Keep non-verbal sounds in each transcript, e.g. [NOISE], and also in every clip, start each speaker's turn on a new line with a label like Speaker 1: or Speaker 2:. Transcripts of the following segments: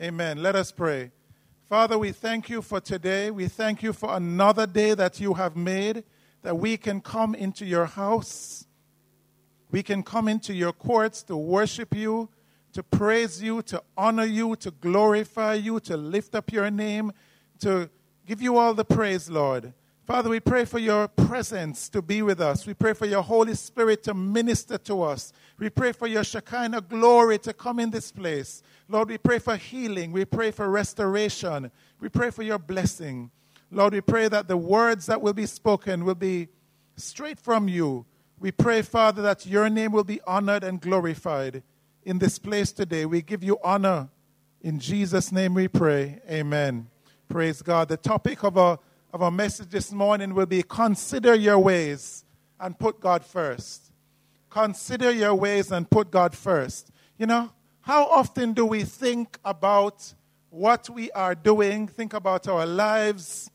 Speaker 1: Amen. Let us pray. Father, we thank you for today. We thank you for another day that you have made, that we can come into your house. We can come into your courts to worship you, to praise you, to honor you, to glorify you, to lift up your name, to give you all the praise, Lord. Father, we pray for your presence to be with us. We pray for your Holy Spirit to minister to us. We pray for your Shekinah glory to come in this place. Lord, we pray for healing. We pray for restoration. We pray for your blessing. Lord, we pray that the words that will be spoken will be straight from you. We pray, Father, that your name will be honored and glorified in this place today. We give you honor. In Jesus' name we pray. Amen. Praise God. The topic of our, of our message this morning will be consider your ways and put God first. Consider your ways and put God first. You know, how often do we think about what we are doing, think about our lives,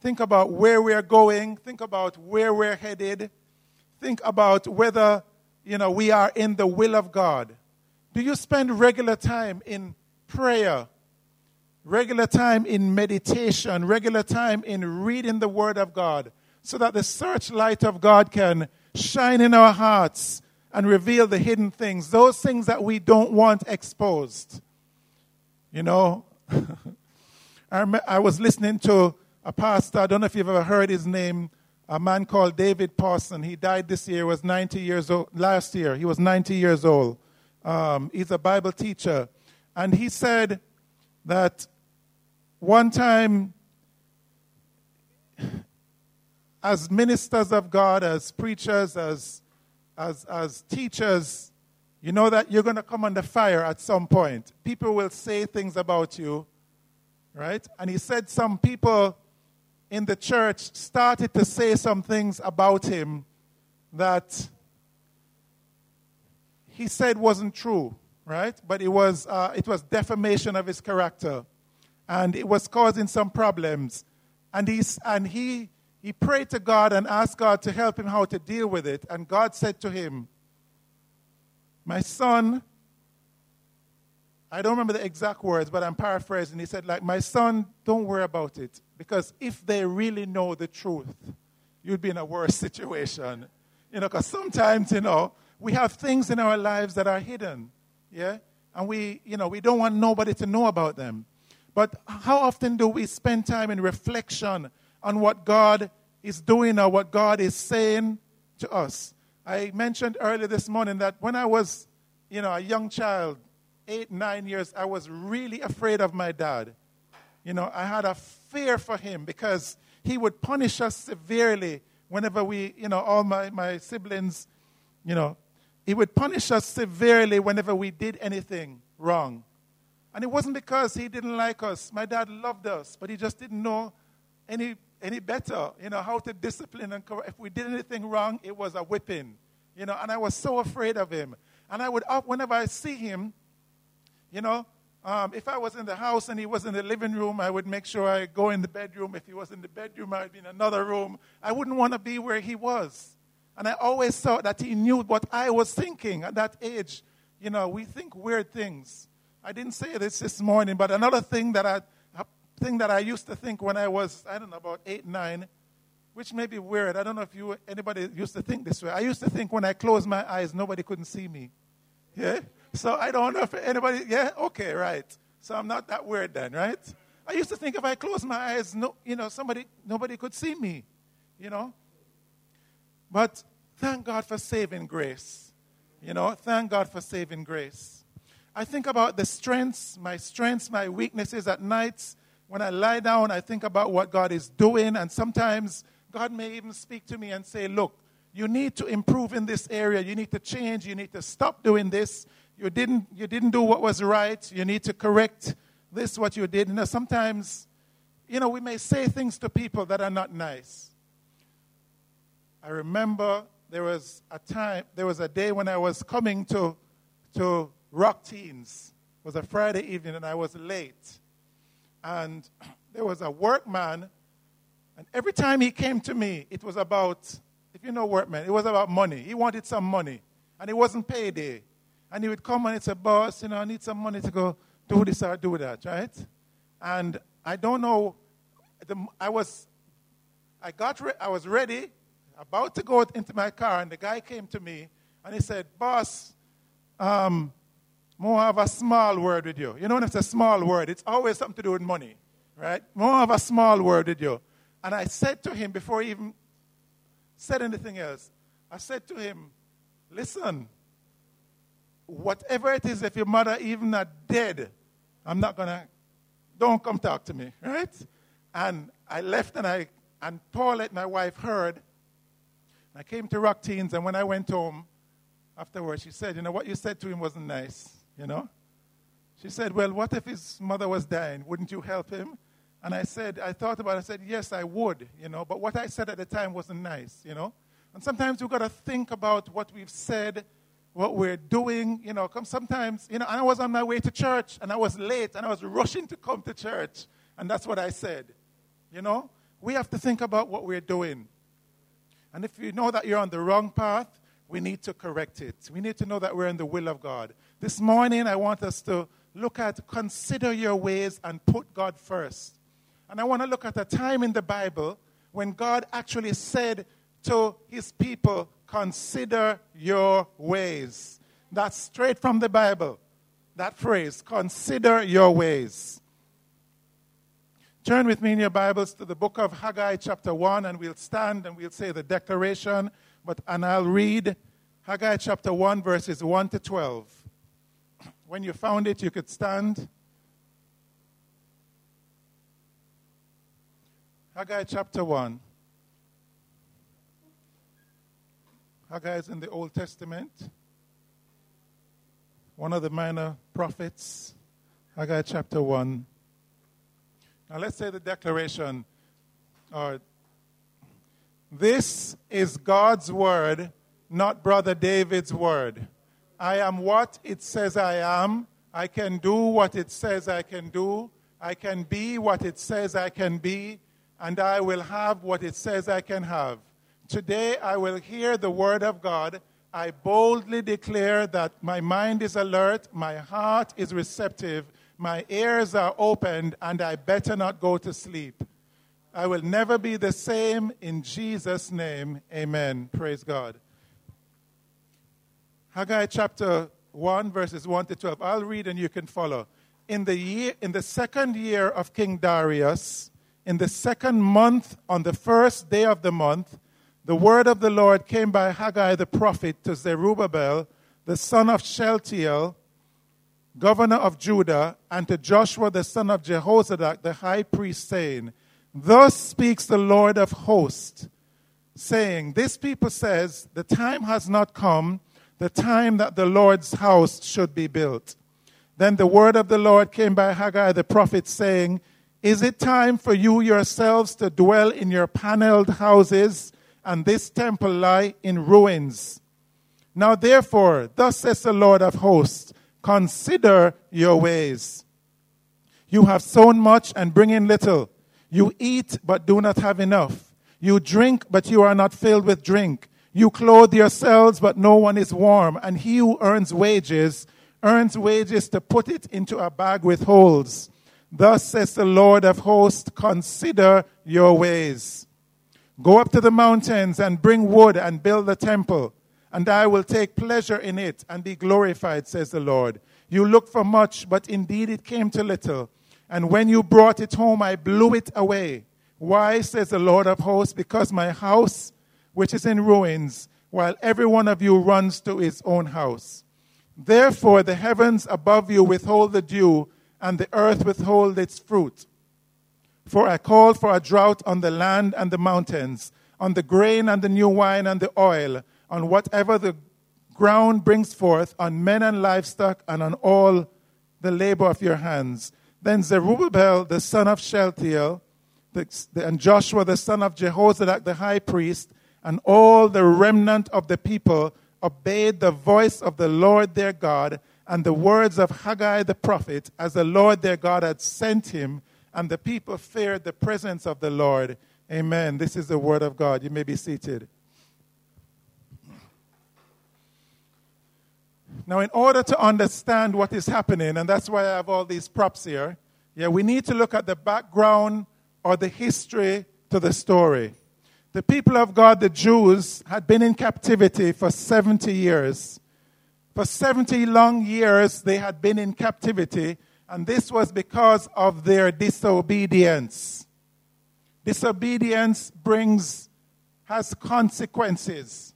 Speaker 1: think about where we're going, think about where we're headed, think about whether, you know, we are in the will of God? Do you spend regular time in prayer, regular time in meditation, regular time in reading the Word of God, so that the searchlight of God can shine in our hearts and reveal the hidden things, those things that we don't want exposed. You know, [LAUGHS] I, was listening to a pastor, I don't know if you've ever heard his name, a man called David Pawson. He died this year, was 90 years old, last year, he was 90 years old. Um, he's a Bible teacher. And he said that one time, as ministers of God, as preachers, as, as, as teachers, you know that you're going to come under fire at some point. People will say things about you, right? And he said some people in the church started to say some things about him that he said wasn't true, right? But it was, uh, it was defamation of his character and it was causing some problems. And, he's, and he, he prayed to God and asked God to help him how to deal with it. And God said to him, My son, I don't remember the exact words, but I'm paraphrasing. He said, like, my son, don't worry about it. Because if they really know the truth, you'd be in a worse [LAUGHS] situation. You know, because sometimes, you know, we have things in our lives that are hidden. Yeah? And we, you know, we don't want nobody to know about them. But how often do we spend time in reflection on what God is doing or what God is saying to us? I mentioned earlier this morning that when I was, you know, a young child, eight, nine years, I was really afraid of my dad. You know, I had a fear for him because he would punish us severely whenever we, you know, all my, my siblings, you know, he would punish us severely whenever we did anything wrong. And it wasn't because he didn't like us. My dad loved us, but he just didn't know any, any better, you know, how to discipline and correct. If we did anything wrong, it was a whipping, you know, and I was so afraid of him. And I would, whenever I see him, you know, um, if I was in the house and he was in the living room, I would make sure I go in the bedroom. If he was in the bedroom, I'd be in another room. I wouldn't want to be where he was. And I always thought that he knew what I was thinking at that age. You know, we think weird things. I didn't say this this morning, but another thing that I thing that I used to think when I was I don't know about eight nine, which may be weird. I don't know if you anybody used to think this way. I used to think when I closed my eyes, nobody couldn't see me. Yeah. So I don't know if anybody. Yeah. Okay. Right. So I'm not that weird then, right? I used to think if I closed my eyes, no, you know, somebody nobody could see me. You know. But thank God for saving grace. You know, thank God for saving grace. I think about the strengths, my strengths, my weaknesses at nights. When I lie down, I think about what God is doing, and sometimes God may even speak to me and say, Look, you need to improve in this area. You need to change. You need to stop doing this. You didn't, you didn't do what was right. You need to correct this, what you did. You know, sometimes, you know, we may say things to people that are not nice. I remember there was a time, there was a day when I was coming to, to Rock Teens. It was a Friday evening and I was late. And [CLEARS THROAT] there was a workman, and every time he came to me, it was about, if you know workman, it was about money. He wanted some money, and it wasn't payday. And he would come and he'd Boss, you know, I need some money to go do this or do that, right? And I don't know, the, I was, I got, re- I was ready, about to go into my car, and the guy came to me and he said, Boss, um, more have a small word with you. You know, when it's a small word, it's always something to do with money, right? More have a small word with you. And I said to him before he even said anything else, I said to him, Listen, whatever it is, if your mother even not dead, I'm not to, don't come talk to me, right? And I left and I, and Paulette, my wife, heard. I came to Rock Teens, and when I went home afterwards, she said, You know, what you said to him wasn't nice, you know? She said, Well, what if his mother was dying? Wouldn't you help him? And I said, I thought about it. I said, Yes, I would, you know, but what I said at the time wasn't nice, you know? And sometimes we've got to think about what we've said what we're doing. You know, come sometimes, you know, I was on my way to church and I was late and I was rushing to come to church. And that's what I said. You know, we have to think about what we're doing. And if you know that you're on the wrong path, we need to correct it. We need to know that we're in the will of God. This morning, I want us to look at consider your ways and put God first. And I want to look at a time in the Bible when God actually said to his people, Consider your ways. That's straight from the Bible. That phrase, consider your ways. Turn with me in your Bibles to the book of Haggai, chapter 1, and we'll stand and we'll say the declaration, but, and I'll read Haggai chapter 1, verses 1 to 12. When you found it, you could stand. Haggai chapter 1. Haggai is in the Old Testament, one of the minor prophets. Haggai chapter 1. Now let's say the declaration. Uh, this is God's word, not Brother David's word. I am what it says I am. I can do what it says I can do. I can be what it says I can be. And I will have what it says I can have. Today I will hear the word of God. I boldly declare that my mind is alert, my heart is receptive, my ears are opened, and I better not go to sleep. I will never be the same in Jesus' name. Amen. Praise God. Haggai chapter 1, verses 1 to 12. I'll read and you can follow. In the, year, in the second year of King Darius, in the second month, on the first day of the month, the word of the Lord came by Haggai the prophet to Zerubbabel, the son of Shealtiel, governor of Judah, and to Joshua the son of Jehozadak, the high priest, saying, Thus speaks the Lord of hosts, saying, This people says, The time has not come, the time that the Lord's house should be built. Then the word of the Lord came by Haggai the prophet, saying, Is it time for you yourselves to dwell in your paneled houses? and this temple lie in ruins. Now therefore, thus says the Lord of hosts, consider your ways. You have sown much and bring in little. You eat but do not have enough. You drink but you are not filled with drink. You clothe yourselves but no one is warm. And he who earns wages earns wages to put it into a bag with holes. Thus says the Lord of hosts, consider your ways. Go up to the mountains and bring wood and build the temple, and I will take pleasure in it and be glorified, says the Lord. You look for much, but indeed it came to little. And when you brought it home, I blew it away. Why, says the Lord of hosts? Because my house, which is in ruins, while every one of you runs to his own house. Therefore, the heavens above you withhold the dew, and the earth withhold its fruit. For I call for a drought on the land and the mountains, on the grain and the new wine and the oil, on whatever the ground brings forth, on men and livestock, and on all the labor of your hands. Then Zerubbabel, the son of Shealtiel, and Joshua, the son of Jehozadak, the high priest, and all the remnant of the people obeyed the voice of the Lord their God and the words of Haggai the prophet, as the Lord their God had sent him and the people feared the presence of the Lord. Amen. This is the word of God. You may be seated. Now, in order to understand what is happening, and that's why I have all these props here, yeah, we need to look at the background or the history to the story. The people of God, the Jews, had been in captivity for 70 years. For 70 long years, they had been in captivity, and this was because of their disobedience. Disobedience brings, has consequences.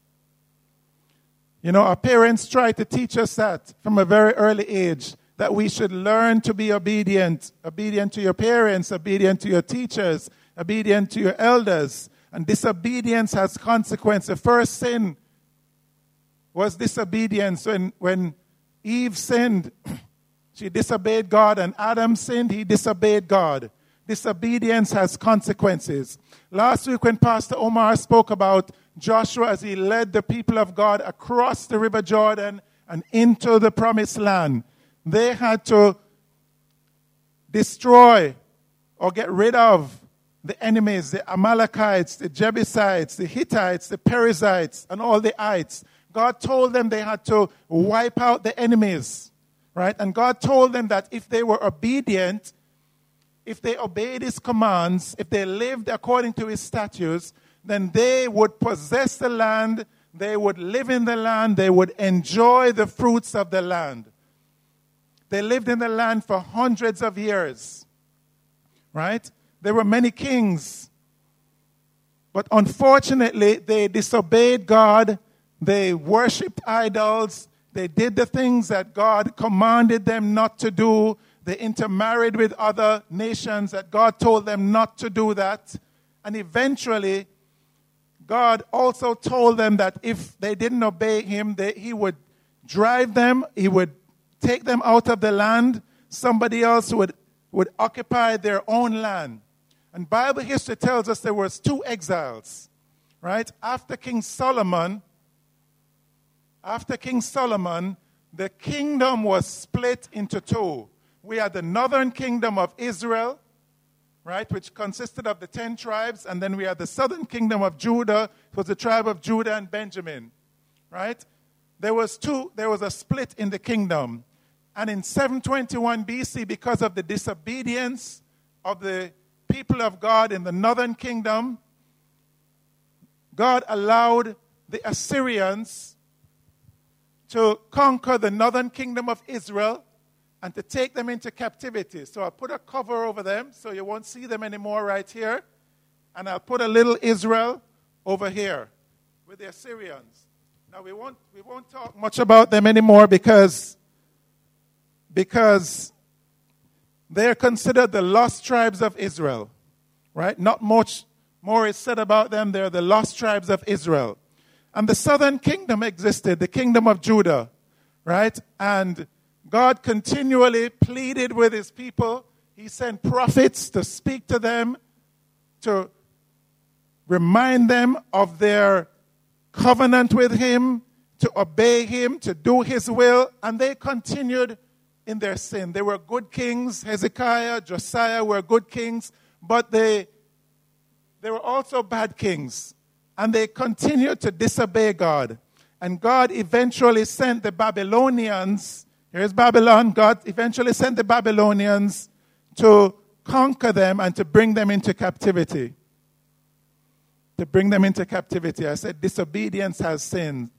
Speaker 1: You know, our parents try to teach us that from a very early age that we should learn to be obedient, obedient to your parents, obedient to your teachers, obedient to your elders. And disobedience has consequences. The first sin was disobedience when, when Eve sinned. [CLEARS THROAT] She disobeyed God, and Adam sinned, he disobeyed God. Disobedience has consequences. Last week, when Pastor Omar spoke about Joshua as he led the people of God across the River Jordan and into the promised land, they had to destroy or get rid of the enemies, the Amalekites, the Jebusites, the Hittites, the Perizzites, and all the ites. God told them they had to wipe out the enemies, right? And God told them that if they were obedient, if they obeyed his commands, if they lived according to his statutes, then they would possess the land, they would live in the land, they would enjoy the fruits of the land. They lived in the land for hundreds of years, right? There were many kings. But unfortunately, they disobeyed God. They worshiped idols. They did the things that God commanded them not to do. They intermarried with other nations that God told them not to do that. And eventually, God also told them that if they didn't obey Him, they, He would drive them, He would take them out of the land. Somebody else would, would occupy their own land. And Bible history tells us there was two exiles, right? After King Solomon, after King Solomon, the kingdom was split into two. We had the northern kingdom of Israel, right, which consisted of the ten tribes, and then we had the southern kingdom of Judah, it was the tribe of Judah and Benjamin, right? There was two, there was a split in the kingdom. And in 721 BC, because of the disobedience of the people of God in the northern kingdom, God allowed the Assyrians to conquer the northern kingdom of Israel and to take them into captivity. So I put a cover over them so you won't see them anymore right here. And I'll put a little Israel over here with the Assyrians. Now we won't, we won't talk much about them anymore because, because they are considered the lost tribes of Israel, right? Not much more is said about them. They're the lost tribes of Israel. And the southern kingdom existed, the kingdom of Judah, right? And God continually pleaded with his people. He sent prophets to speak to them, to remind them of their covenant with him, to obey him, to do his will, and they continued in their sin. They were good kings. Hezekiah, Josiah were good kings, but they, they were also bad kings. And they continued to disobey God. And God eventually sent the Babylonians. Here's Babylon. God eventually sent the Babylonians to conquer them and to bring them into captivity. To bring them into captivity. I said disobedience has sin.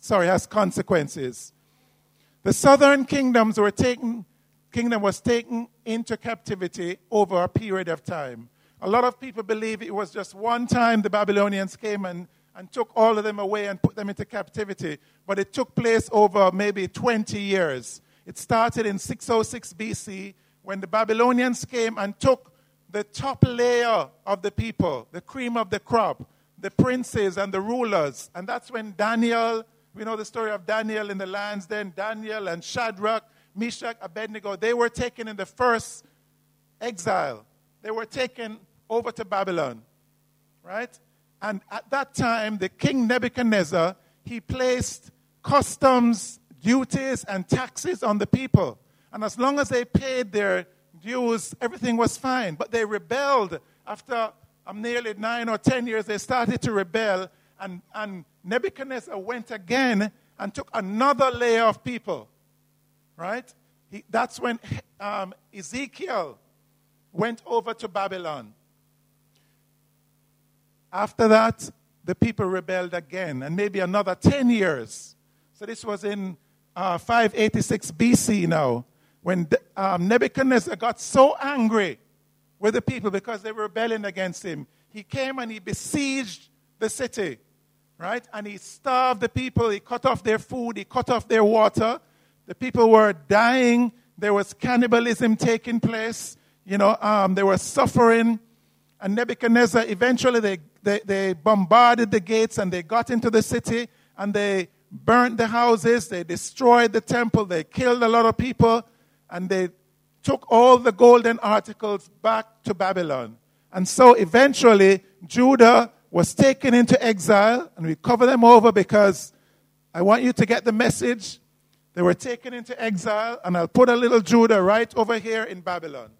Speaker 1: Sorry, has consequences. The southern kingdoms were taken, kingdom was taken into captivity over a period of time. A lot of people believe it was just one time the Babylonians came and, and took all of them away and put them into captivity, but it took place over maybe 20 years. It started in 606 BC when the Babylonians came and took the top layer of the people, the cream of the crop, the princes and the rulers. And that's when Daniel we know the story of Daniel in the lands then. Daniel and Shadrach, Meshach, Abednego, they were taken in the first exile. They were taken over to Babylon, right? And at that time, the king Nebuchadnezzar, he placed customs, duties, and taxes on the people. And as long as they paid their dues, everything was fine. But they rebelled after um, nearly nine or ten years. They started to rebel, and, and Nebuchadnezzar went again and took another layer of people, right? He, that's when um, Ezekiel went over to Babylon. After that, the people rebelled again, and maybe another 10 years. So this was in uh, 586 BC now, when um, Nebuchadnezzar got so angry with the people because they were rebelling against him. He came and he besieged the city, right? And he starved the people. He cut off their food. He cut off their water. The people were dying. There was cannibalism taking place. You know, um, they were suffering. And Nebuchadnezzar, eventually, they, they, they bombarded the gates and they got into the city and they burnt the houses. They destroyed the temple. They killed a lot of people. And they took all the golden articles back to Babylon. And so eventually, Judah was taken into exile, and we cover them over because I want you to get the message. They were taken into exile, and I'll put a little Judah right over here in Babylon.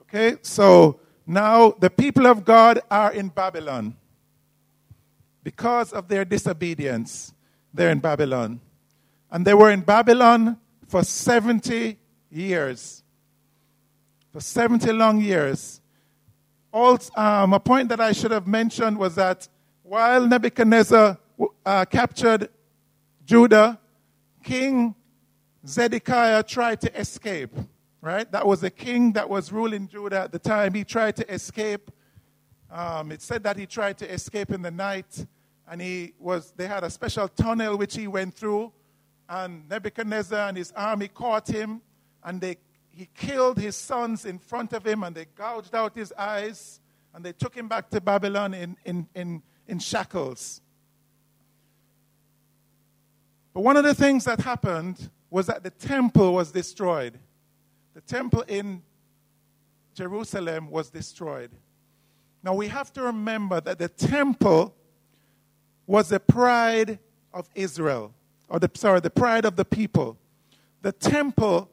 Speaker 1: Okay, so now the people of God are in Babylon. Because of their disobedience, they're in Babylon. And they were in Babylon for 70 years. For 70 long years. Also, um, a point that I should have mentioned was that while Nebuchadnezzar uh, captured Judah, King Zedekiah tried to escape right? That was a king that was ruling Judah at the time. He tried to escape. Um, it said that he tried to escape in the night, and he was. They had a special tunnel which he went through, and Nebuchadnezzar and his army caught him, and they he killed his sons in front of him, and they gouged out his eyes, and they took him back to Babylon in, in, in, in shackles. But one of the things that happened was that the temple was destroyed the temple in Jerusalem was destroyed. Now we have to remember that the temple was the pride of Israel, or the, sorry, the pride of the people. The temple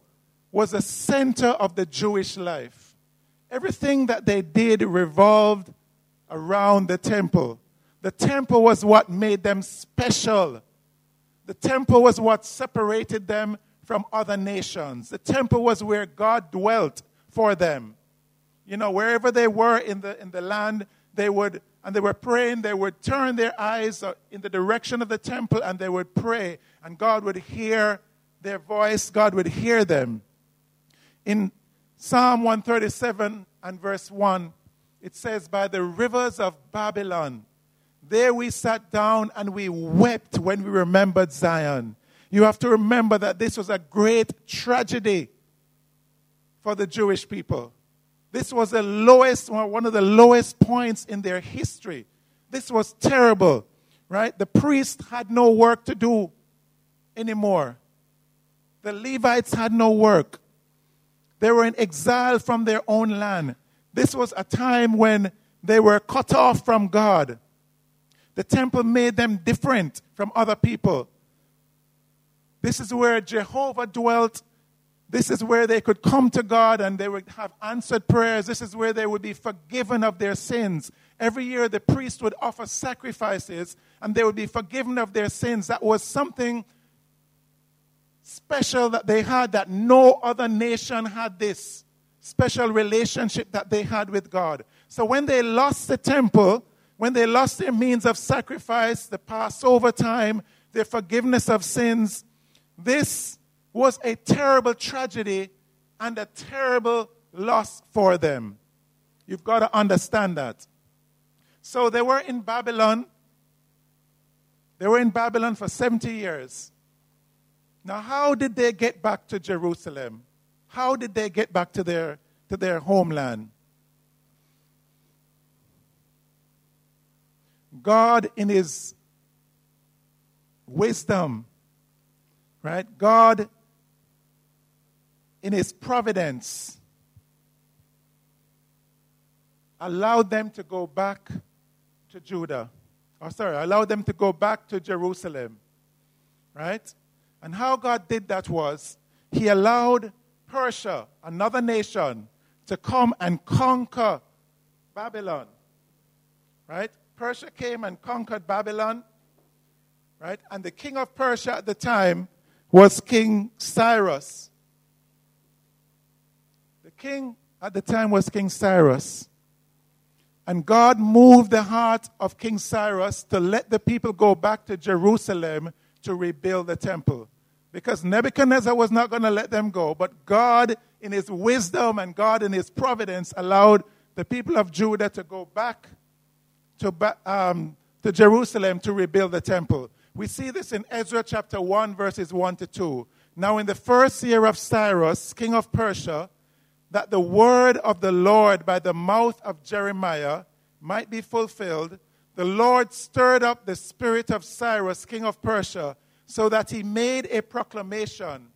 Speaker 1: was the center of the Jewish life. Everything that they did revolved around the temple. The temple was what made them special. The temple was what separated them from other nations. The temple was where God dwelt for them. You know, wherever they were in the, in the land, they would, and they were praying, they would turn their eyes uh, in the direction of the temple and they would pray, and God would hear their voice, God would hear them. In Psalm 137 and verse 1, it says, By the rivers of Babylon, there we sat down and we wept when we remembered Zion. You have to remember that this was a great tragedy for the Jewish people. This was the lowest, one of the lowest points in their history. This was terrible, right? The priest had no work to do anymore. The Levites had no work. They were in exile from their own land. This was a time when they were cut off from God. The temple made them different from other people. This is where Jehovah dwelt. This is where they could come to God and they would have answered prayers. This is where they would be forgiven of their sins. Every year, the priest would offer sacrifices and they would be forgiven of their sins. That was something special that they had that no other nation had this special relationship that they had with God. So when they lost the temple, when they lost their means of sacrifice, the Passover time, their forgiveness of sins, this was a terrible tragedy and a terrible loss for them. You've got to understand that. So they were in Babylon. They were in Babylon for 70 years. Now, how did they get back to Jerusalem? How did they get back to their, to their homeland? God, in His wisdom, Right? God, in His providence, allowed them to go back to Judah. Oh, sorry, allowed them to go back to Jerusalem. Right? And how God did that was He allowed Persia, another nation, to come and conquer Babylon. Right? Persia came and conquered Babylon Right? And the king of Persia at the time was King Cyrus. The king at the time was King Cyrus. And God moved the heart of King Cyrus to let the people go back to Jerusalem to rebuild the temple. Because Nebuchadnezzar was not going to let them go, but God, in his wisdom and God, in his providence, allowed the people of Judah to go back to, um, to Jerusalem to rebuild the temple. We see this in Ezra chapter 1, verses 1 to 2. Now, in the first year of Cyrus, king of Persia, that the word of the Lord by the mouth of Jeremiah might be fulfilled, the Lord stirred up the spirit of Cyrus, king of Persia, so that he made a proclamation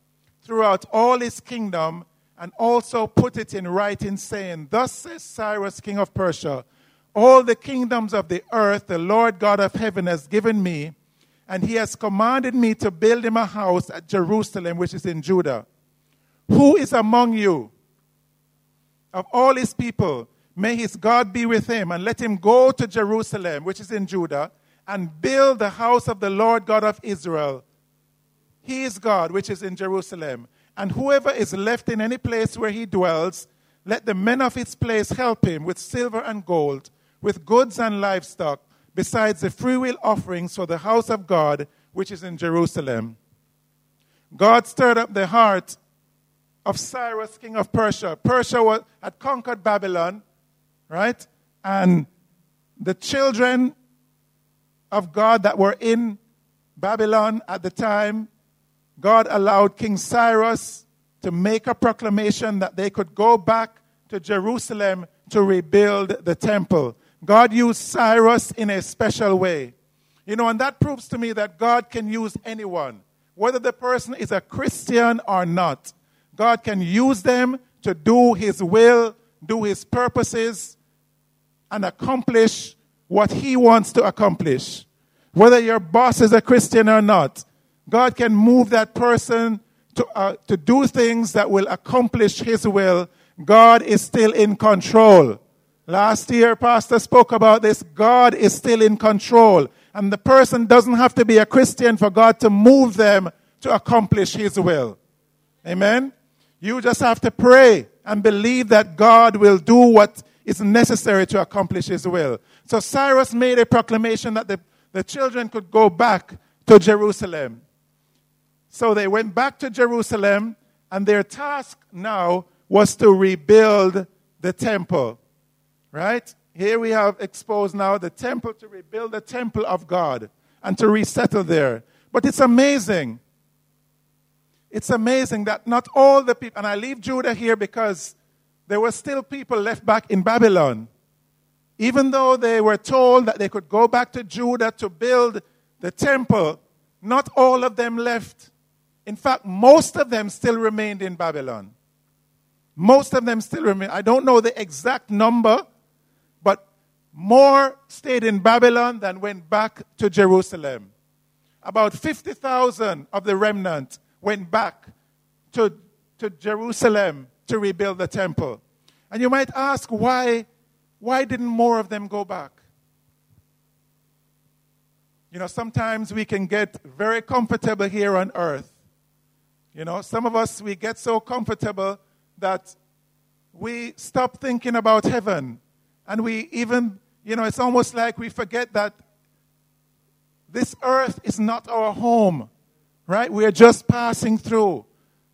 Speaker 1: throughout all his kingdom and also put it in writing, saying, Thus says Cyrus, king of Persia, all the kingdoms of the earth the Lord God of heaven has given me, and he has commanded me to build him a house at Jerusalem, which is in Judah. Who is among you? of all his people. May his God be with him, and let him go to Jerusalem, which is in Judah, and build the house of the Lord God of Israel. He is God, which is in Jerusalem. And whoever is left in any place where he dwells, let the men of his place help him with silver and gold, with goods and livestock, besides the freewill offerings for the house of God, which is in Jerusalem. God stirred up the heart of Cyrus, king of Persia. Persia had conquered Babylon, right? And the children of God that were in Babylon at the time, God allowed King Cyrus to make a proclamation that they could go back to Jerusalem to rebuild the temple. God used Cyrus in a special way. You know, and that proves to me that God can use anyone, whether the person is a Christian or not. God can use them to do His will, do His purposes, and accomplish what He wants to accomplish. Whether your boss is a Christian or not, God can move that person to, uh, to do things that will accomplish His will. God is still in control. Last year, Pastor spoke about this. God is still in control. And the person doesn't have to be a Christian for God to move them to accomplish His will. Amen? You just have to pray and believe that God will do what is necessary to accomplish his will. So Cyrus made a proclamation that the, the children could go back to Jerusalem. So they went back to Jerusalem, and their task now was to rebuild the temple. Right? Here we have exposed now the temple to rebuild the temple of God and to resettle there. But it's amazing it's amazing that not all the people, and I leave Judah here because there were still people left back in Babylon. Even though they were told that they could go back to Judah to build the temple, not all of them left. In fact, most of them still remained in Babylon. Most of them still remain. I don't know the exact number, but more stayed in Babylon than went back to Jerusalem. About 50,000 of the remnant went back to, to Jerusalem to rebuild the temple. And you might ask, why, why didn't more of them go back? You know, sometimes we can get very comfortable here on earth. You know, some of us, we get so comfortable that we stop thinking about heaven. And we even, you know, it's almost like we forget that this earth is not our home right? We are just passing through.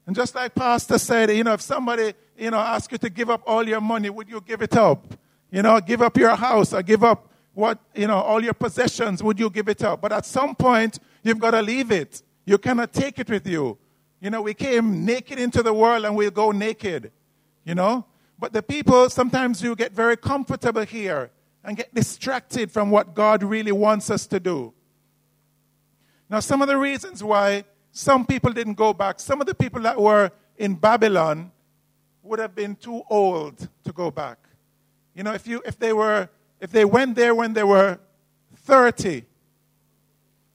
Speaker 1: And just like Pastor said, you know, if somebody, you know, asks you to give up all your money, would you give it up? You know, give up your house or give up what, you know, all your possessions, would you give it up? But at some point, you've got to leave it. You cannot take it with you. You know, we came naked into the world and we'll go naked, you know? But the people, sometimes you get very comfortable here and get distracted from what God really wants us to do. Now, some of the reasons why some people didn't go back, some of the people that were in Babylon would have been too old to go back. You know, if, you, if, they, were, if they went there when they were 30,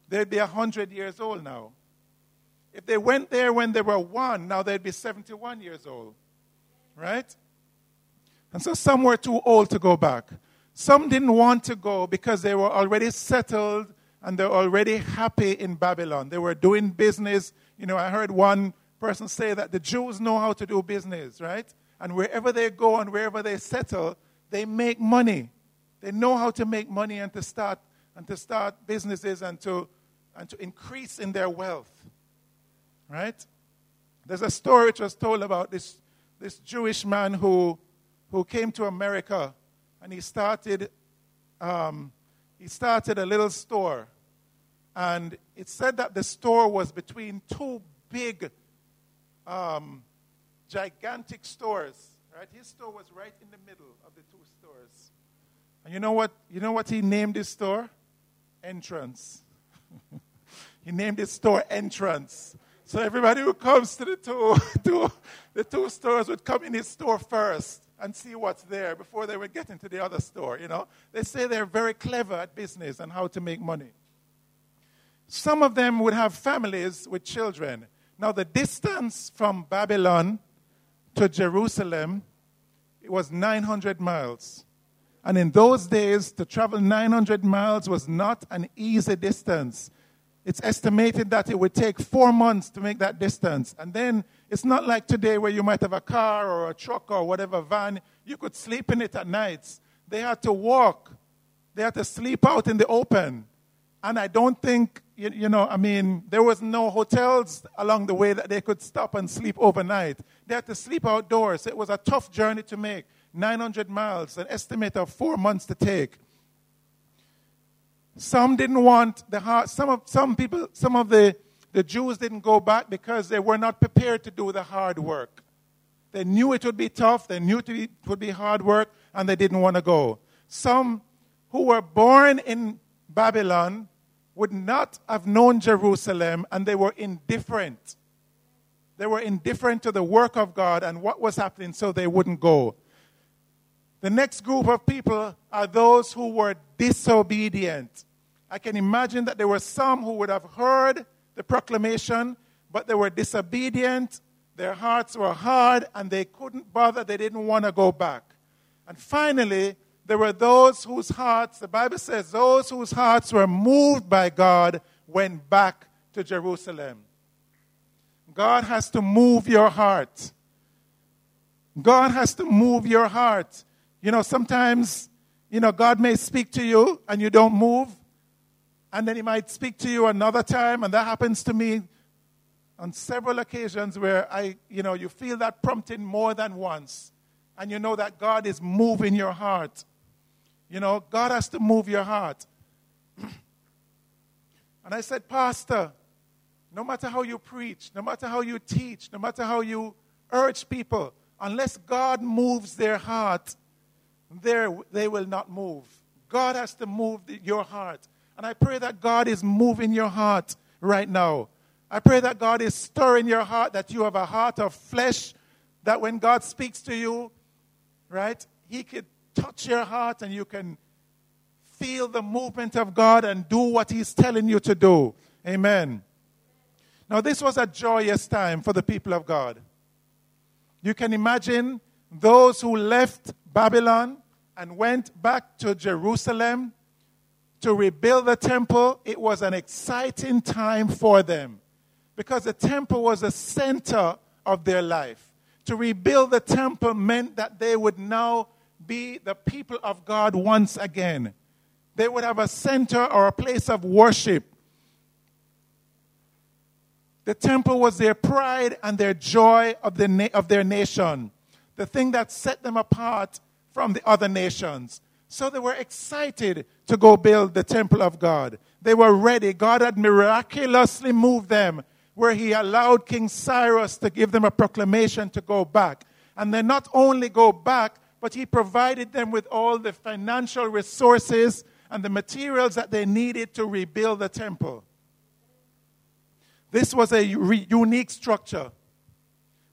Speaker 1: they'd be 100 years old now. If they went there when they were one, now they'd be 71 years old. Right? And so some were too old to go back. Some didn't want to go because they were already settled and they're already happy in Babylon. They were doing business. You know, I heard one person say that the Jews know how to do business, right? And wherever they go and wherever they settle, they make money. They know how to make money and to start and to start businesses and to and to increase in their wealth. Right? There's a story which was told about this, this Jewish man who, who came to America and he started, um, he started a little store. And it said that the store was between two big, um, gigantic stores. Right? His store was right in the middle of the two stores. And you know what? You know what he named his store? Entrance. [LAUGHS] he named his store Entrance. So everybody who comes to the [LAUGHS] two, the two stores would come in his store first and see what's there before they would get into the other store, you know. They say they're very clever at business and how to make money. Some of them would have families with children. Now the distance from Babylon to Jerusalem it was 900 miles. And in those days, to travel 900 miles was not an easy distance. It's estimated that it would take four months to make that distance. And then it's not like today where you might have a car or a truck or whatever van. You could sleep in it at nights. They had to walk, they had to sleep out in the open. And I don't think, you, you know, I mean, there was no hotels along the way that they could stop and sleep overnight. They had to sleep outdoors. It was a tough journey to make 900 miles, an estimate of four months to take. Some didn't want the hard, some of, some people, some of the, the Jews didn't go back because they were not prepared to do the hard work. They knew it would be tough, they knew it would be hard work, and they didn't want to go. Some who were born in Babylon would not have known Jerusalem, and they were indifferent. They were indifferent to the work of God and what was happening, so they wouldn't go. The next group of people are those who were disobedient. I can imagine that there were some who would have heard the proclamation, but they were disobedient, their hearts were hard, and they couldn't bother, they didn't want to go back. And finally, there were those whose hearts, the Bible says, those whose hearts were moved by God went back to Jerusalem. God has to move your heart. God has to move your heart. You know, sometimes, you know, God may speak to you and you don't move and then he might speak to you another time, and that happens to me on several occasions where I, you know, you feel that prompting more than once, and you know that God is moving your heart. You know, God has to move your heart. [CLEARS THROAT] and I said, Pastor, no matter how you preach, no matter how you teach, no matter how you urge people, unless God moves their heart, they will not move. God has to move your heart. And I pray that God is moving your heart right now. I pray that God is stirring your heart, that you have a heart of flesh, that when God speaks to you, right, He could touch your heart and you can feel the movement of God and do what He's telling you to do. Amen. Now, this was a joyous time for the people of God. You can imagine those who left Babylon and went back to Jerusalem to rebuild the temple, it was an exciting time for them because the temple was the center of their life. To rebuild the temple meant that they would now be the people of God once again. They would have a center or a place of worship. The temple was their pride and their joy of, the na- of their nation, the thing that set them apart from the other nations. So they were excited to go build the temple of God. They were ready. God had miraculously moved them where he allowed King Cyrus to give them a proclamation to go back. And they not only go back, but he provided them with all the financial resources and the materials that they needed to rebuild the temple. This was a unique structure.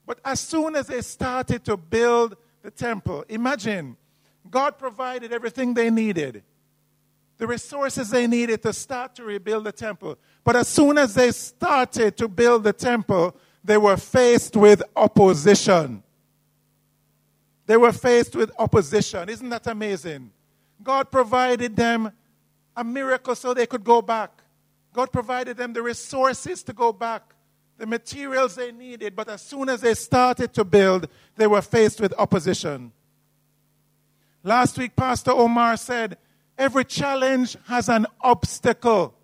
Speaker 1: But as soon as they started to build the temple, imagine God provided everything they needed, the resources they needed to start to rebuild the temple. But as soon as they started to build the temple, they were faced with opposition. They were faced with opposition. Isn't that amazing? God provided them a miracle so they could go back. God provided them the resources to go back, the materials they needed, but as soon as they started to build, they were faced with opposition. Last week, Pastor Omar said, Every challenge has an obstacle.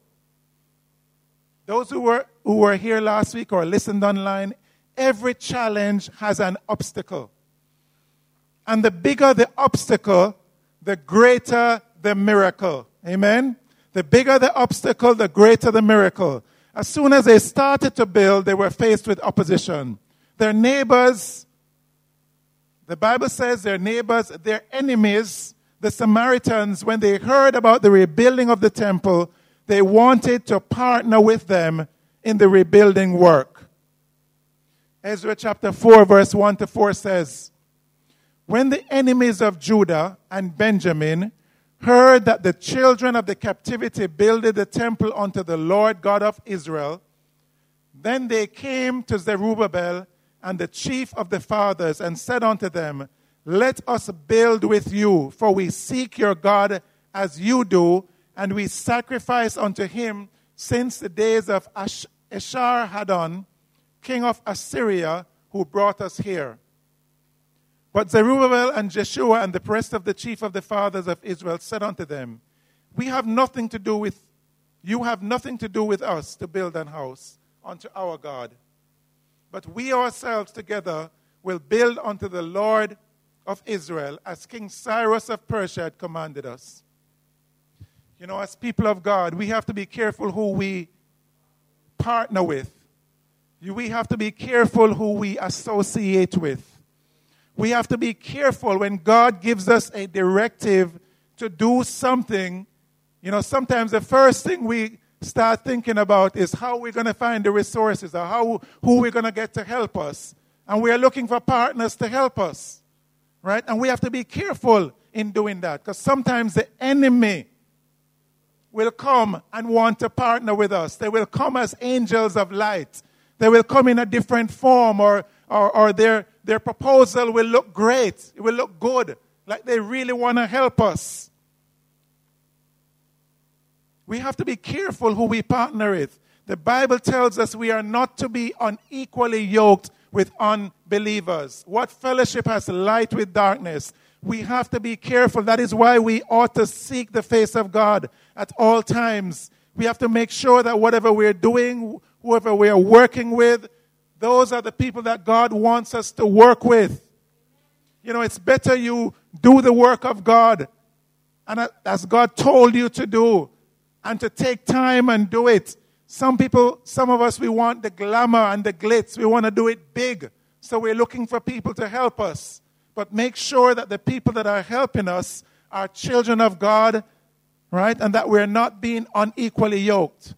Speaker 1: Those who were, who were here last week or listened online, every challenge has an obstacle. And the bigger the obstacle, the greater the miracle. Amen? The bigger the obstacle, the greater the miracle. As soon as they started to build, they were faced with opposition. Their neighbors, the Bible says their neighbors, their enemies, the Samaritans, when they heard about the rebuilding of the temple, they wanted to partner with them in the rebuilding work. Ezra chapter 4, verse 1 to 4 says, When the enemies of Judah and Benjamin heard that the children of the captivity builded the temple unto the Lord God of Israel, then they came to Zerubbabel and the chief of the fathers and said unto them, Let us build with you, for we seek your God as you do, and we sacrifice unto him since the days of Ash- Esarhaddon, king of Assyria, who brought us here. But Zerubbabel and Jeshua and the rest of the chief of the fathers of Israel said unto them, We have nothing to do with, you have nothing to do with us to build an house unto our God. But we ourselves together will build unto the Lord of Israel as King Cyrus of Persia had commanded us. You know, as people of God, we have to be careful who we partner with. We have to be careful who we associate with we have to be careful when God gives us a directive to do something. You know, sometimes the first thing we start thinking about is how we're going to find the resources or how, who we're going to get to help us. And we are looking for partners to help us. Right? And we have to be careful in doing that because sometimes the enemy will come and want to partner with us. They will come as angels of light. They will come in a different form or, or, or their, their proposal will look great. It will look good, like they really want to help us. We have to be careful who we partner with. The Bible tells us we are not to be unequally yoked with unbelievers. What fellowship has light with darkness? We have to be careful. That is why we ought to seek the face of God at all times. We have to make sure that whatever we're doing, whoever we're working with, those are the people that God wants us to work with. You know, it's better you do the work of God and as God told you to do and to take time and do it. Some people, some of us, we want the glamour and the glitz. We want to do it big. So we're looking for people to help us. But make sure that the people that are helping us are children of God, right? And that we're not being unequally yoked.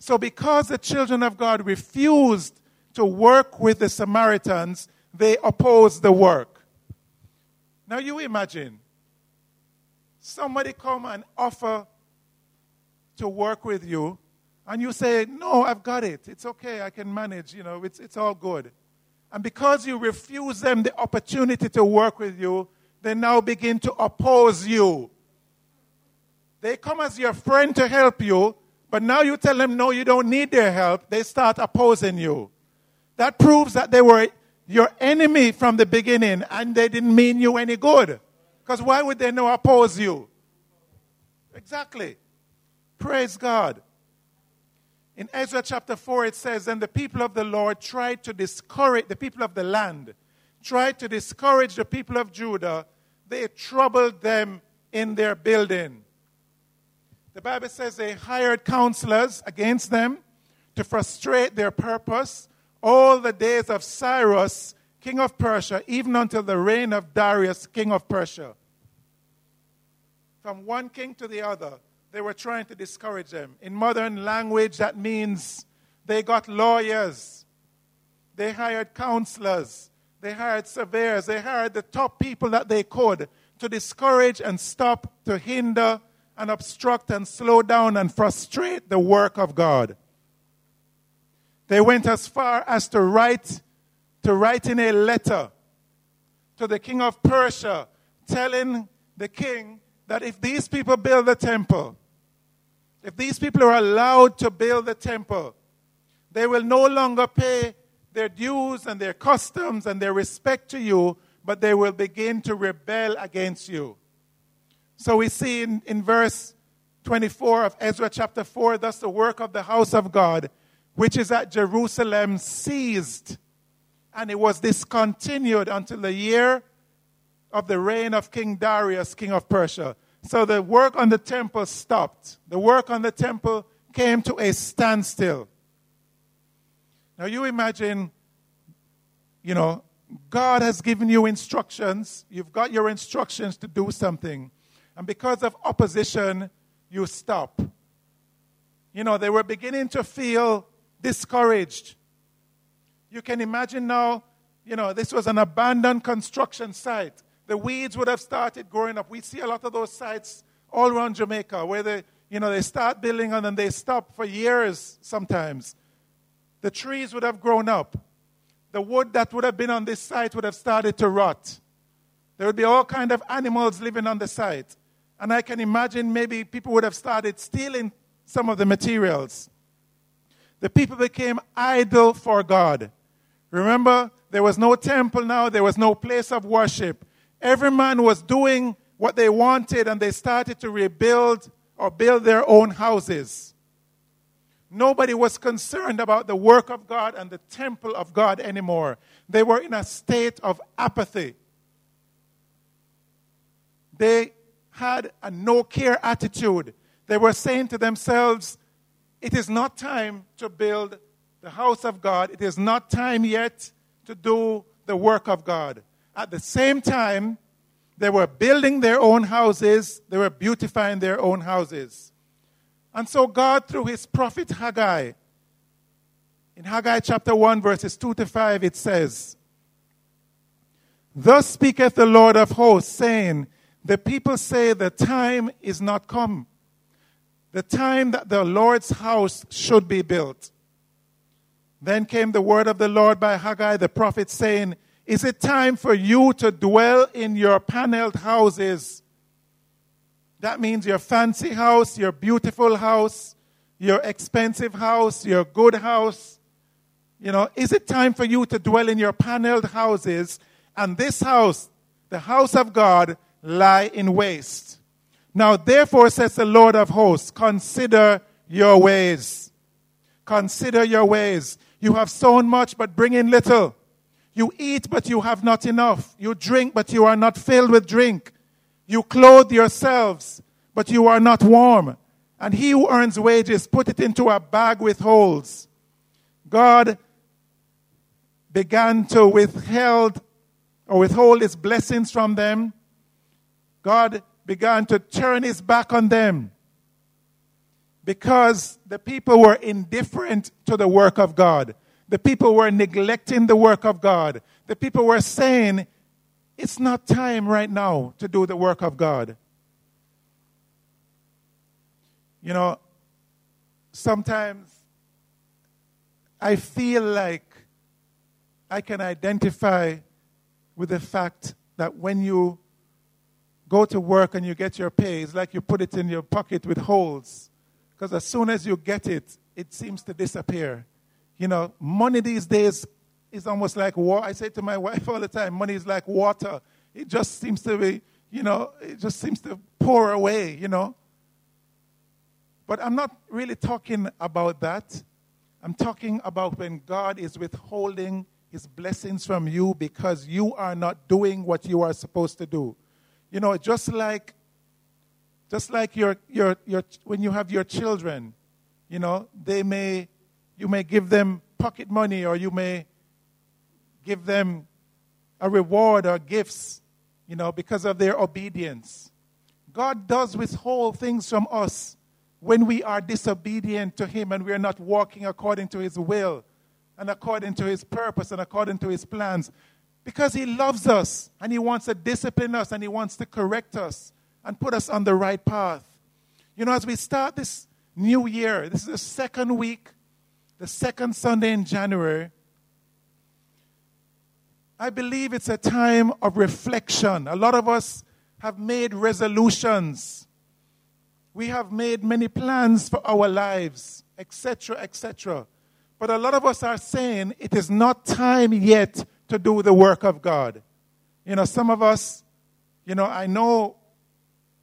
Speaker 1: So, because the children of God refused to work with the Samaritans, they opposed the work. Now, you imagine somebody come and offer to work with you, and you say, No, I've got it. It's okay. I can manage. You know, it's, it's all good. And because you refuse them the opportunity to work with you, they now begin to oppose you. They come as your friend to help you, but now you tell them, no, you don't need their help. They start opposing you. That proves that they were your enemy from the beginning and they didn't mean you any good. Because why would they not oppose you? Exactly. Praise God. In Ezra chapter 4, it says, And the people of the Lord tried to discourage, the people of the land tried to discourage the people of Judah. They troubled them in their building. The Bible says they hired counselors against them to frustrate their purpose all the days of Cyrus, king of Persia, even until the reign of Darius, king of Persia. From one king to the other, they were trying to discourage them. In modern language, that means they got lawyers, they hired counselors, they hired surveyors, they hired the top people that they could to discourage and stop, to hinder and obstruct and slow down and frustrate the work of God. They went as far as to write to write in a letter to the king of Persia telling the king that if these people build the temple, if these people are allowed to build the temple, they will no longer pay their dues and their customs and their respect to you, but they will begin to rebel against you. So we see in, in verse 24 of Ezra chapter 4 thus the work of the house of God, which is at Jerusalem, ceased, and it was discontinued until the year of the reign of King Darius, king of Persia. So the work on the temple stopped. The work on the temple came to a standstill. Now you imagine, you know, God has given you instructions. You've got your instructions to do something. And because of opposition, you stop. You know, they were beginning to feel discouraged. You can imagine now, you know, this was an abandoned construction site. The weeds would have started growing up. We see a lot of those sites all around Jamaica where they, you know, they start building and then they stop for years sometimes. The trees would have grown up. The wood that would have been on this site would have started to rot. There would be all kind of animals living on the site. And I can imagine maybe people would have started stealing some of the materials. The people became idle for God. Remember, there was no temple now, there was no place of worship. Every man was doing what they wanted and they started to rebuild or build their own houses. Nobody was concerned about the work of God and the temple of God anymore. They were in a state of apathy. They had a no care attitude. They were saying to themselves, It is not time to build the house of God. It is not time yet to do the work of God. At the same time, they were building their own houses, they were beautifying their own houses. And so, God, through his prophet Haggai, in Haggai chapter 1, verses 2 to 5, it says, Thus speaketh the Lord of hosts, saying, the people say the time is not come. The time that the Lord's house should be built. Then came the word of the Lord by Haggai the prophet, saying, Is it time for you to dwell in your paneled houses? That means your fancy house, your beautiful house, your expensive house, your good house. You know, is it time for you to dwell in your paneled houses? And this house, the house of God, lie in waste. Now, therefore, says the Lord of hosts, consider your ways. Consider your ways. You have sown much, but bring in little. You eat, but you have not enough. You drink, but you are not filled with drink. You clothe yourselves, but you are not warm. And he who earns wages put it into a bag with holes. God began to withheld or withhold his blessings from them God began to turn his back on them because the people were indifferent to the work of God. The people were neglecting the work of God. The people were saying, it's not time right now to do the work of God. You know, sometimes I feel like I can identify with the fact that when you go to work and you get your pay, it's like you put it in your pocket with holes. Because as soon as you get it, it seems to disappear. You know, money these days is almost like water. I say to my wife [LAUGHS] all the time, money is like water. It just seems to be, you know, it just seems to pour away, you know. But I'm not really talking about that. I'm talking about when God is withholding his blessings from you because you are not doing what you are supposed to do. You know, just like just like your, your, your, when you have your children, you know, they may, you may give them pocket money or you may give them a reward or gifts, you know, because of their obedience. God does withhold things from us when we are disobedient to Him and we are not walking according to His will and according to His purpose and according to His plans. Because He loves us and He wants to discipline us and He wants to correct us and put us on the right path. You know, as we start this new year, this is the second week, the second Sunday in January. I believe it's a time of reflection. A lot of us have made resolutions. We have made many plans for our lives, etc., etc. But a lot of us are saying it is not time yet to do the work of God. You know, some of us, you know, I know,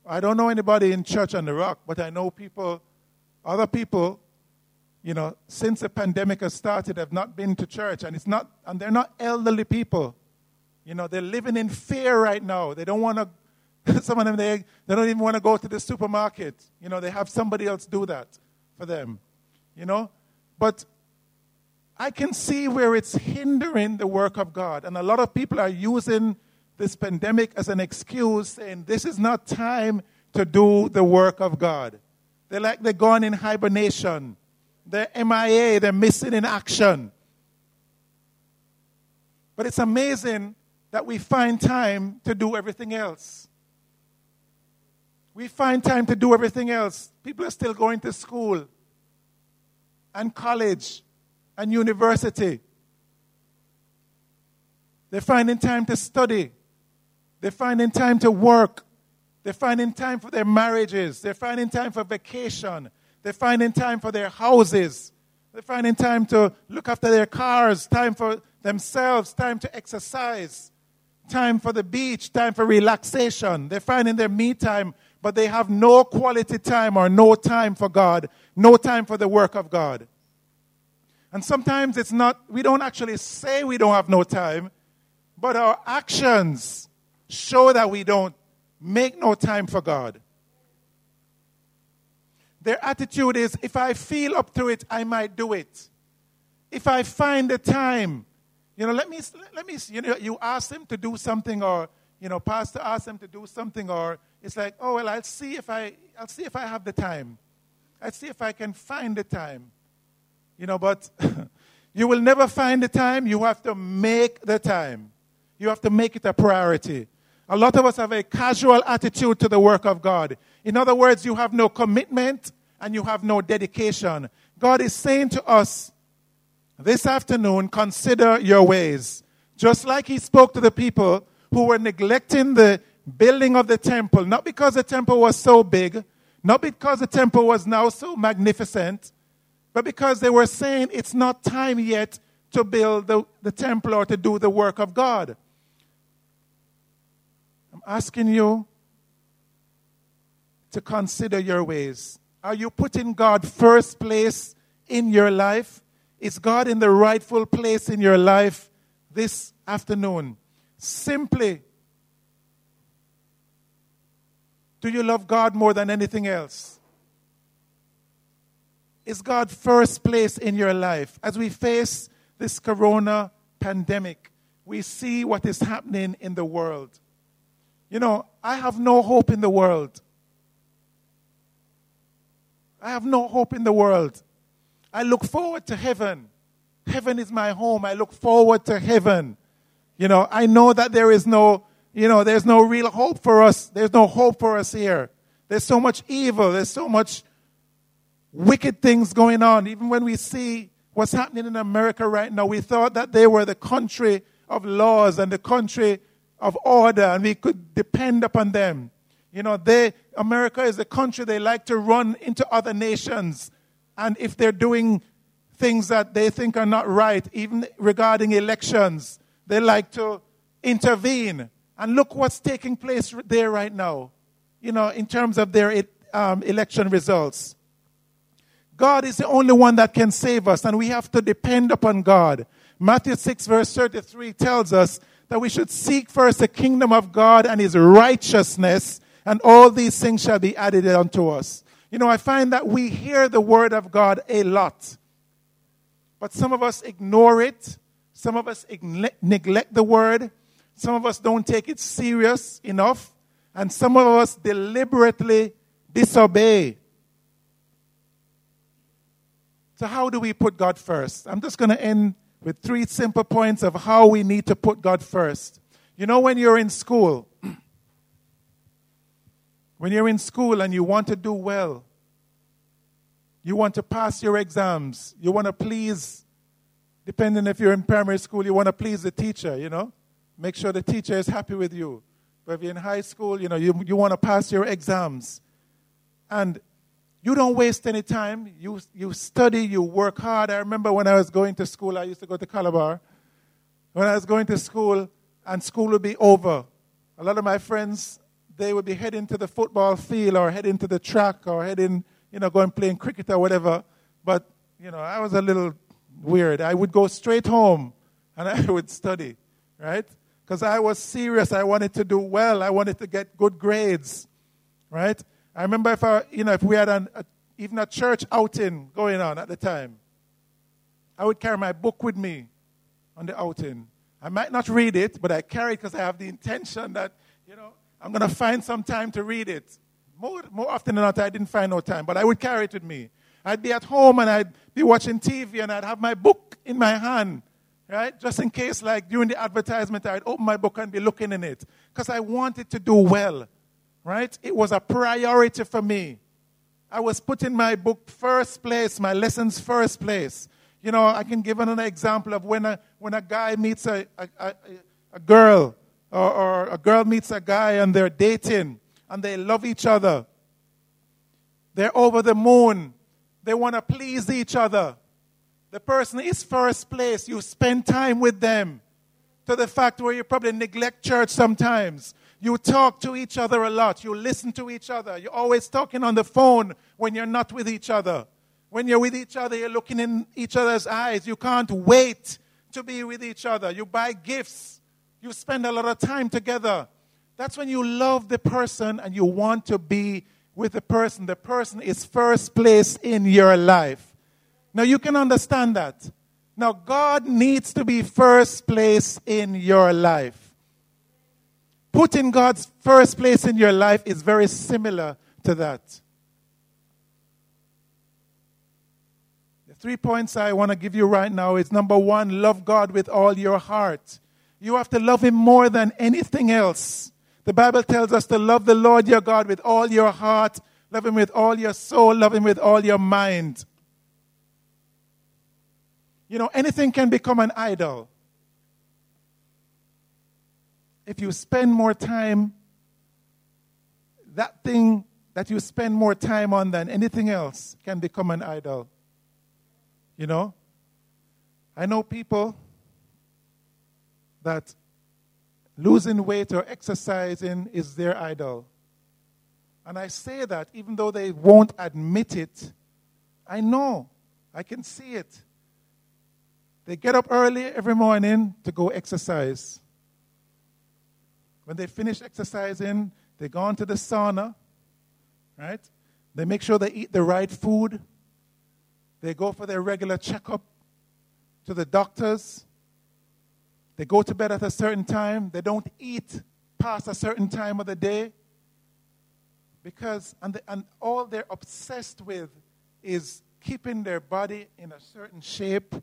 Speaker 1: I don't know anybody in Church on the Rock, but I know people, other people, you know, since the pandemic has started, have not been to church, and it's not, and they're not elderly people. You know, they're living in fear right now. They don't want to [LAUGHS] Some of them, they, they don't even want to go to the supermarket. You know, they have somebody else do that for them. You know? But I can see where it's hindering the work of God. And a lot of people are using this pandemic as an excuse, saying this is not time to do the work of God. They're like they're gone in hibernation. They're MIA, they're missing in action. But it's amazing that we find time to do everything else. We find time to do everything else. People are still going to school and college and university. They're finding time to study. They're finding time to work. They're finding time for their marriages. They're finding time for vacation. They're finding time for their houses. They're finding time to look after their cars, time for themselves, time to exercise, time for the beach, time for relaxation. They're finding their me time but they have no quality time or no time for God, no time for the work of God. And sometimes it's not, we don't actually say we don't have no time, but our actions show that we don't make no time for God. Their attitude is if I feel up to it, I might do it. If I find the time, you know, let me, let me, you know, you ask them to do something or, you know, pastor asks them to do something or it's like, oh well, I'll see if I I'll see if I have the time. I'll see if I can find the time. You know, but [LAUGHS] you will never find the time. You have to make the time. You have to make it a priority. A lot of us have a casual attitude to the work of God. In other words, you have no commitment and you have no dedication. God is saying to us this afternoon, consider your ways. Just like He spoke to the people who were neglecting the building of the temple, not because the temple was so big, not because the temple was now so magnificent, but because they were saying it's not time yet to build the, the temple or to do the work of God. I'm asking you to consider your ways. Are you putting God first place in your life? Is God in the rightful place in your life this afternoon? Simply Do you love God more than anything else? Is God first place in your life? As we face this corona pandemic, we see what is happening in the world. You know, I have no hope in the world. I have no hope in the world. I look forward to heaven. Heaven is my home. I look forward to heaven. You know, I know that there is no you know, there's no real hope for us. There's no hope for us here. There's so much evil. There's so much wicked things going on. Even when we see what's happening in America right now, we thought that they were the country of laws and the country of order and we could depend upon them. You know, they, America is a country they like to run into other nations. And if they're doing things that they think are not right, even regarding elections, they like to intervene. And look what's taking place there right now, you know, in terms of their um, election results. God is the only one that can save us, and we have to depend upon God. Matthew 6, verse 33 tells us that we should seek first the kingdom of God and his righteousness, and all these things shall be added unto us. You know, I find that we hear the word of God a lot, but some of us ignore it, some of us neglect the word, some of us don't take it serious enough, and some of us deliberately disobey. So, how do we put God first? I'm just going to end with three simple points of how we need to put God first. You know, when you're in school, [CLEARS THROAT] when you're in school and you want to do well, you want to pass your exams, you want to please, depending if you're in primary school, you want to please the teacher, you know? Make sure the teacher is happy with you. But if you're in high school, you know, you, you want to pass your exams. And you don't waste any time. You, you study, you work hard. I remember when I was going to school, I used to go to Calabar. When I was going to school, and school would be over, a lot of my friends, they would be heading to the football field or heading to the track or heading, you know, going playing cricket or whatever. But, you know, I was a little weird. I would go straight home [LAUGHS] and I would study, right? Because I was serious. I wanted to do well. I wanted to get good grades, right? I remember if I, you know, if we had an, a, even a church outing going on at the time, I would carry my book with me on the outing. I might not read it, but I carry it because I have the intention that, you know, I'm going to find some time to read it. More, more often than not, I didn't find no time, but I would carry it with me. I'd be at home and I'd be watching TV and I'd have my book in my hand, right? Just in case, like during the advertisement, I'd open my book and be looking in it because I wanted to do well, right? It was a priority for me. I was putting my book first place, my lessons first place. You know, I can give another example of when a, when a guy meets a, a, a, a girl or, or a girl meets a guy and they're dating and they love each other. They're over the moon. They want to please each other. The person is first place. You spend time with them to the fact where you probably neglect church sometimes. You talk to each other a lot. You listen to each other. You're always talking on the phone when you're not with each other. When you're with each other, you're looking in each other's eyes. You can't wait to be with each other. You buy gifts. You spend a lot of time together. That's when you love the person and you want to be with the person. The person is first place in your life. Now you can understand that. Now God needs to be first place in your life. Putting God's first place in your life is very similar to that. The three points I want to give you right now is number one, love God with all your heart. You have to love Him more than anything else. The Bible tells us to love the Lord your God with all your heart, love Him with all your soul, love Him with all your mind. You know, anything can become an idol. If you spend more time, that thing that you spend more time on than anything else can become an idol. You know? I know people that losing weight or exercising is their idol. And I say that even though they won't admit it, I know, I can see it. They get up early every morning to go exercise. When they finish exercising, they go into the sauna, right? They make sure they eat the right food. They go for their regular checkup to the doctors. They go to bed at a certain time. They don't eat past a certain time of the day. Because, and, the, and all they're obsessed with is keeping their body in a certain shape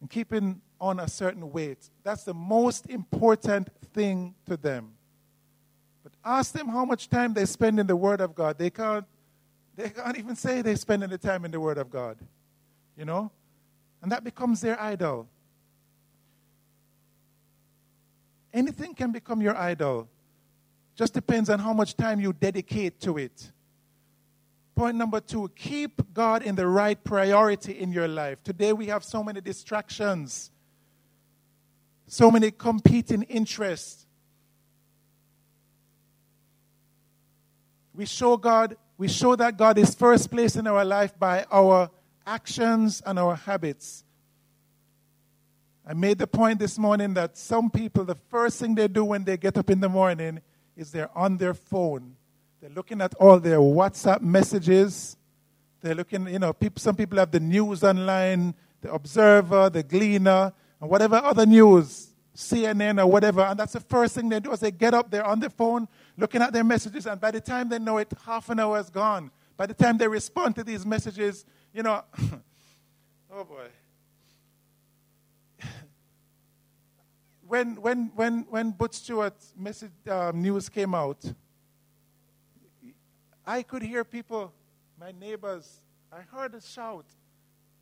Speaker 1: and keeping on a certain weight. That's the most important thing to them. But ask them how much time they spend in the Word of God. They can't they can't even say they're spending the time in the Word of God. You know? And that becomes their idol. Anything can become your idol. Just depends on how much time you dedicate to it. Point number two keep God in the right priority in your life. Today we have so many distractions, so many competing interests. We show God we show that God is first place in our life by our actions and our habits. I made the point this morning that some people, the first thing they do when they get up in the morning is they're on their phone. They're looking at all their WhatsApp messages. They're looking, you know, people, some people have the news online, the Observer, the Gleaner, and whatever other news, CNN or whatever. And that's the first thing they do is they get up, they're on the phone, looking at their messages, and by the time they know it, half an hour is gone. By the time they respond to these messages, you know, [LAUGHS] oh boy. [LAUGHS] when, when, when, when Butch Stewart's message um, news came out, I could hear people, my neighbors, I heard a shout.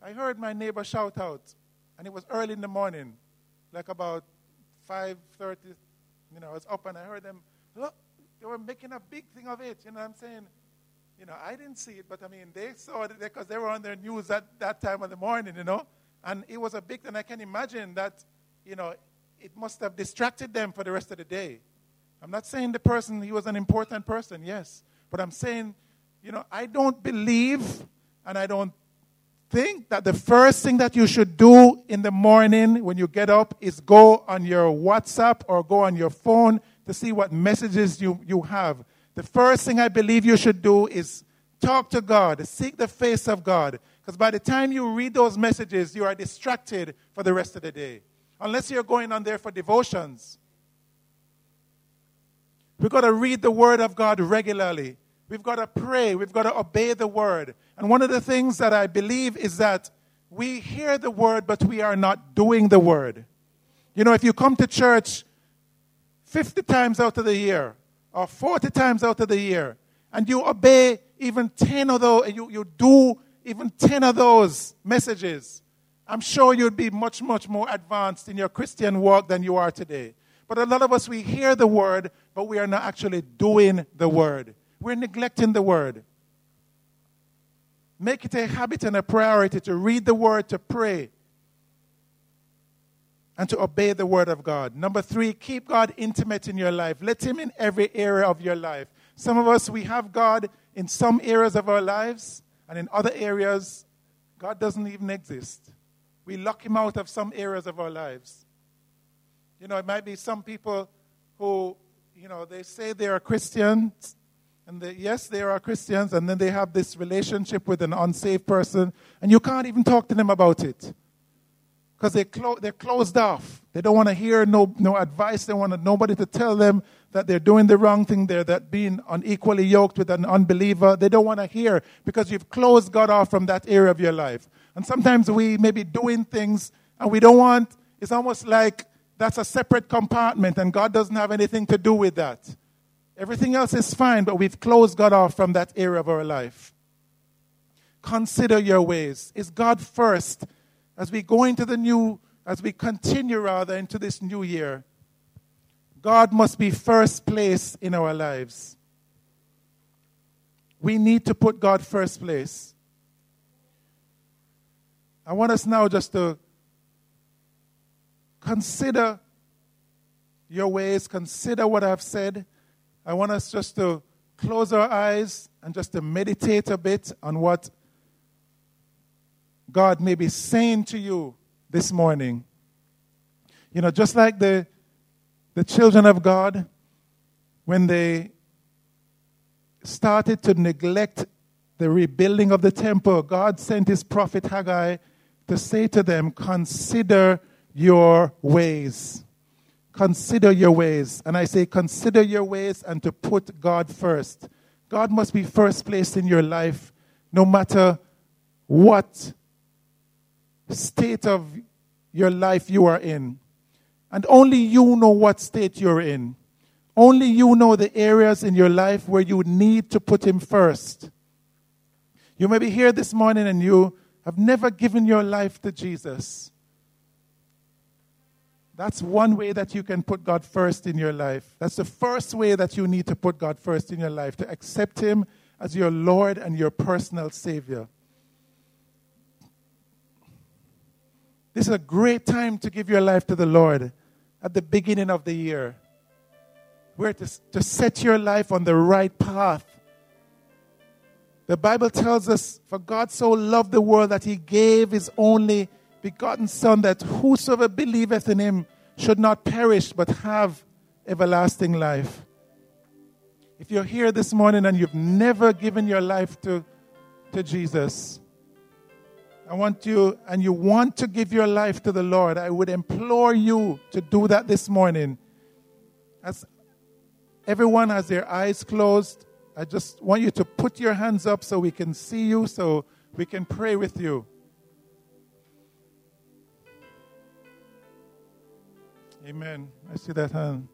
Speaker 1: I heard my neighbor shout out, and it was early in the morning, like about 5.30, you know, I was up and I heard them, look, they were making a big thing of it. You know what I'm saying? You know, I didn't see it, but I mean, they saw it because they were on their news at that time of the morning, you know. And it was a big, thing. I can imagine that, you know, it must have distracted them for the rest of the day. I'm not saying the person, he was an important person, yes. But I'm saying, you know, I don't believe and I don't think that the first thing that you should do in the morning when you get up is go on your WhatsApp or go on your phone to see what messages you, you have. The first thing I believe you should do is talk to God, seek the face of God. Because by the time you read those messages, you are distracted for the rest of the day. Unless you're going on there for devotions. We've got to read the Word of God regularly. We've got to pray. We've got to obey the Word. And one of the things that I believe is that we hear the Word, but we are not doing the Word. You know, if you come to church 50 times out of the year or 40 times out of the year, and you obey even 10 of those, you, you do even 10 of those messages, I'm sure you'd be much, much more advanced in your Christian walk than you are today. But a lot of us, we hear the word, but we are not actually doing the word. We're neglecting the word. Make it a habit and a priority to read the word, to pray, and to obey the word of God. Number three, keep God intimate in your life. Let Him in every area of your life. Some of us, we have God in some areas of our lives, and in other areas, God doesn't even exist. We lock Him out of some areas of our lives. You know, it might be some people who, you know, they say they are Christians, and they, yes, they are Christians, and then they have this relationship with an unsaved person, and you can't even talk to them about it. Because they clo- they're closed off. They don't want to hear no, no advice. They want nobody to tell them that they're doing the wrong thing. They're that being unequally yoked with an unbeliever. They don't want to hear because you've closed God off from that area of your life. And sometimes we may be doing things and we don't want, it's almost like that's a separate compartment and God doesn't have anything to do with that. Everything else is fine, but we've closed God off from that area of our life. Consider your ways. Is God first as we go into the new, as we continue rather into this new year? God must be first place in our lives. We need to put God first place. I want us now just to consider your ways, consider what I've said. I want us just to close our eyes and just to meditate a bit on what God may be saying to you this morning. You know, just like the, the children of God, when they started to neglect the rebuilding of the temple, God sent his prophet Haggai to say to them, Consider your ways. Consider your ways. And I say, consider your ways and to put God first. God must be first place in your life, no matter what state of your life you are in. And only you know what state you're in. Only you know the areas in your life where you need to put Him first. You may be here this morning and you have never given your life to Jesus. That's one way that you can put God first in your life. That's the first way that you need to put God first in your life, to accept Him as your Lord and your personal Savior. This is a great time to give your life to the Lord at the beginning of the year. Where to, to set your life on the right path. The Bible tells us, For God so loved the world that He gave His only begotten Son, that whosoever believeth in him should not perish but have everlasting life. If you're here this morning and you've never given your life to, to Jesus, I want you, and you want to give your life to the Lord, I would implore you to do that this morning. As everyone has their eyes closed, I just want you to put your hands up so we can see you, so we can pray with you. Amen. I see that hand.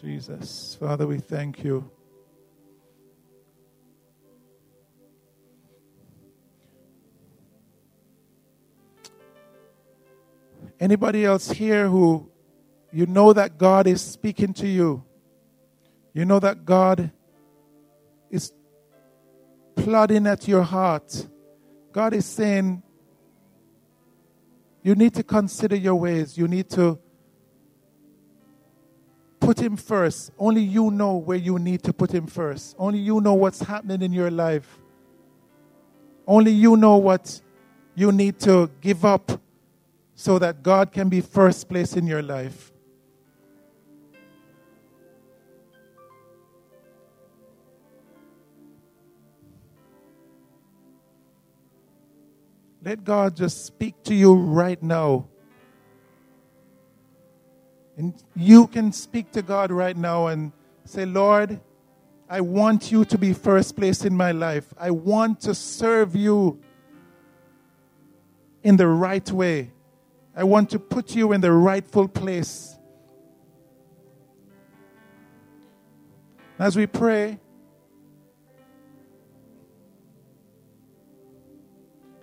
Speaker 1: Jesus. Father, we thank you. Anybody else here who you know that God is speaking to you? You know that God is plodding at your heart. God is saying, you need to consider your ways. You need to put Him first. Only you know where you need to put Him first. Only you know what's happening in your life. Only you know what you need to give up so that God can be first place in your life. Let God just speak to you right now. And you can speak to God right now and say, Lord, I want you to be first place in my life. I want to serve you in the right way. I want to put you in the rightful place. As we pray,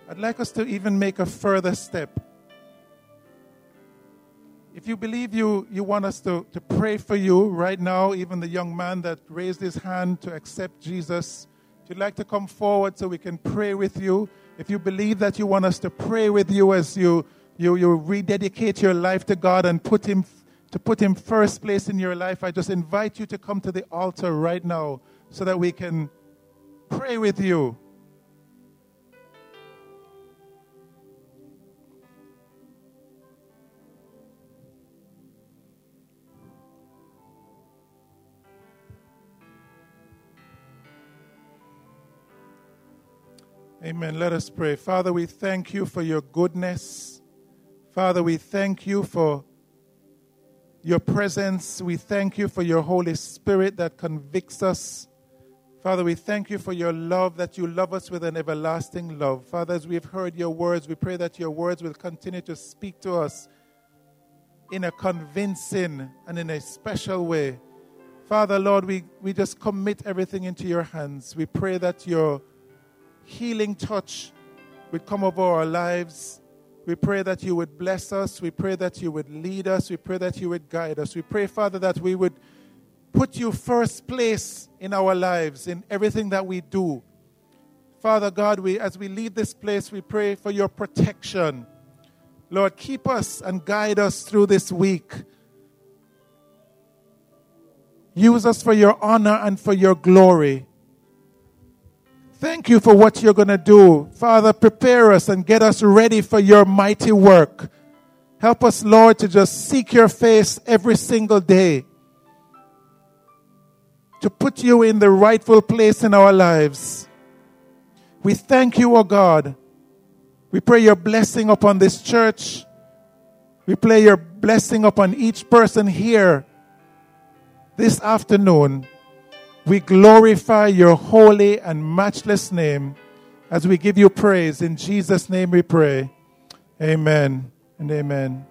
Speaker 1: I'd like us to even make a further step. If you believe you, you want us to, to pray for you right now, even the young man that raised his hand to accept Jesus, if you'd like to come forward so we can pray with you, if you believe that you want us to pray with you as you, you, you rededicate your life to God and put him, to put Him first place in your life, I just invite you to come to the altar right now so that we can pray with you. Amen. Let us pray. Father, we thank you for your goodness. Father, we thank you for your presence. We thank you for your Holy Spirit that convicts us. Father, we thank you for your love, that you love us with an everlasting love. Father, as we've heard your words, we pray that your words will continue to speak to us in a convincing and in a special way. Father, Lord, we, we just commit everything into your hands. We pray that your healing touch would come over our lives. We pray that you would bless us. We pray that you would lead us. We pray that you would guide us. We pray, Father, that we would put you first place in our lives, in everything that we do. Father God, we, as we leave this place, we pray for your protection. Lord, keep us and guide us through this week. Use us for your honor and for your glory. Thank you for what you're going to do. Father, prepare us and get us ready for your mighty work. Help us, Lord, to just seek your face every single day. To put you in the rightful place in our lives. We thank you, O oh God. We pray your blessing upon this church. We pray your blessing upon each person here this afternoon. We glorify your holy and matchless name as we give you praise. In Jesus' name we pray. Amen and amen.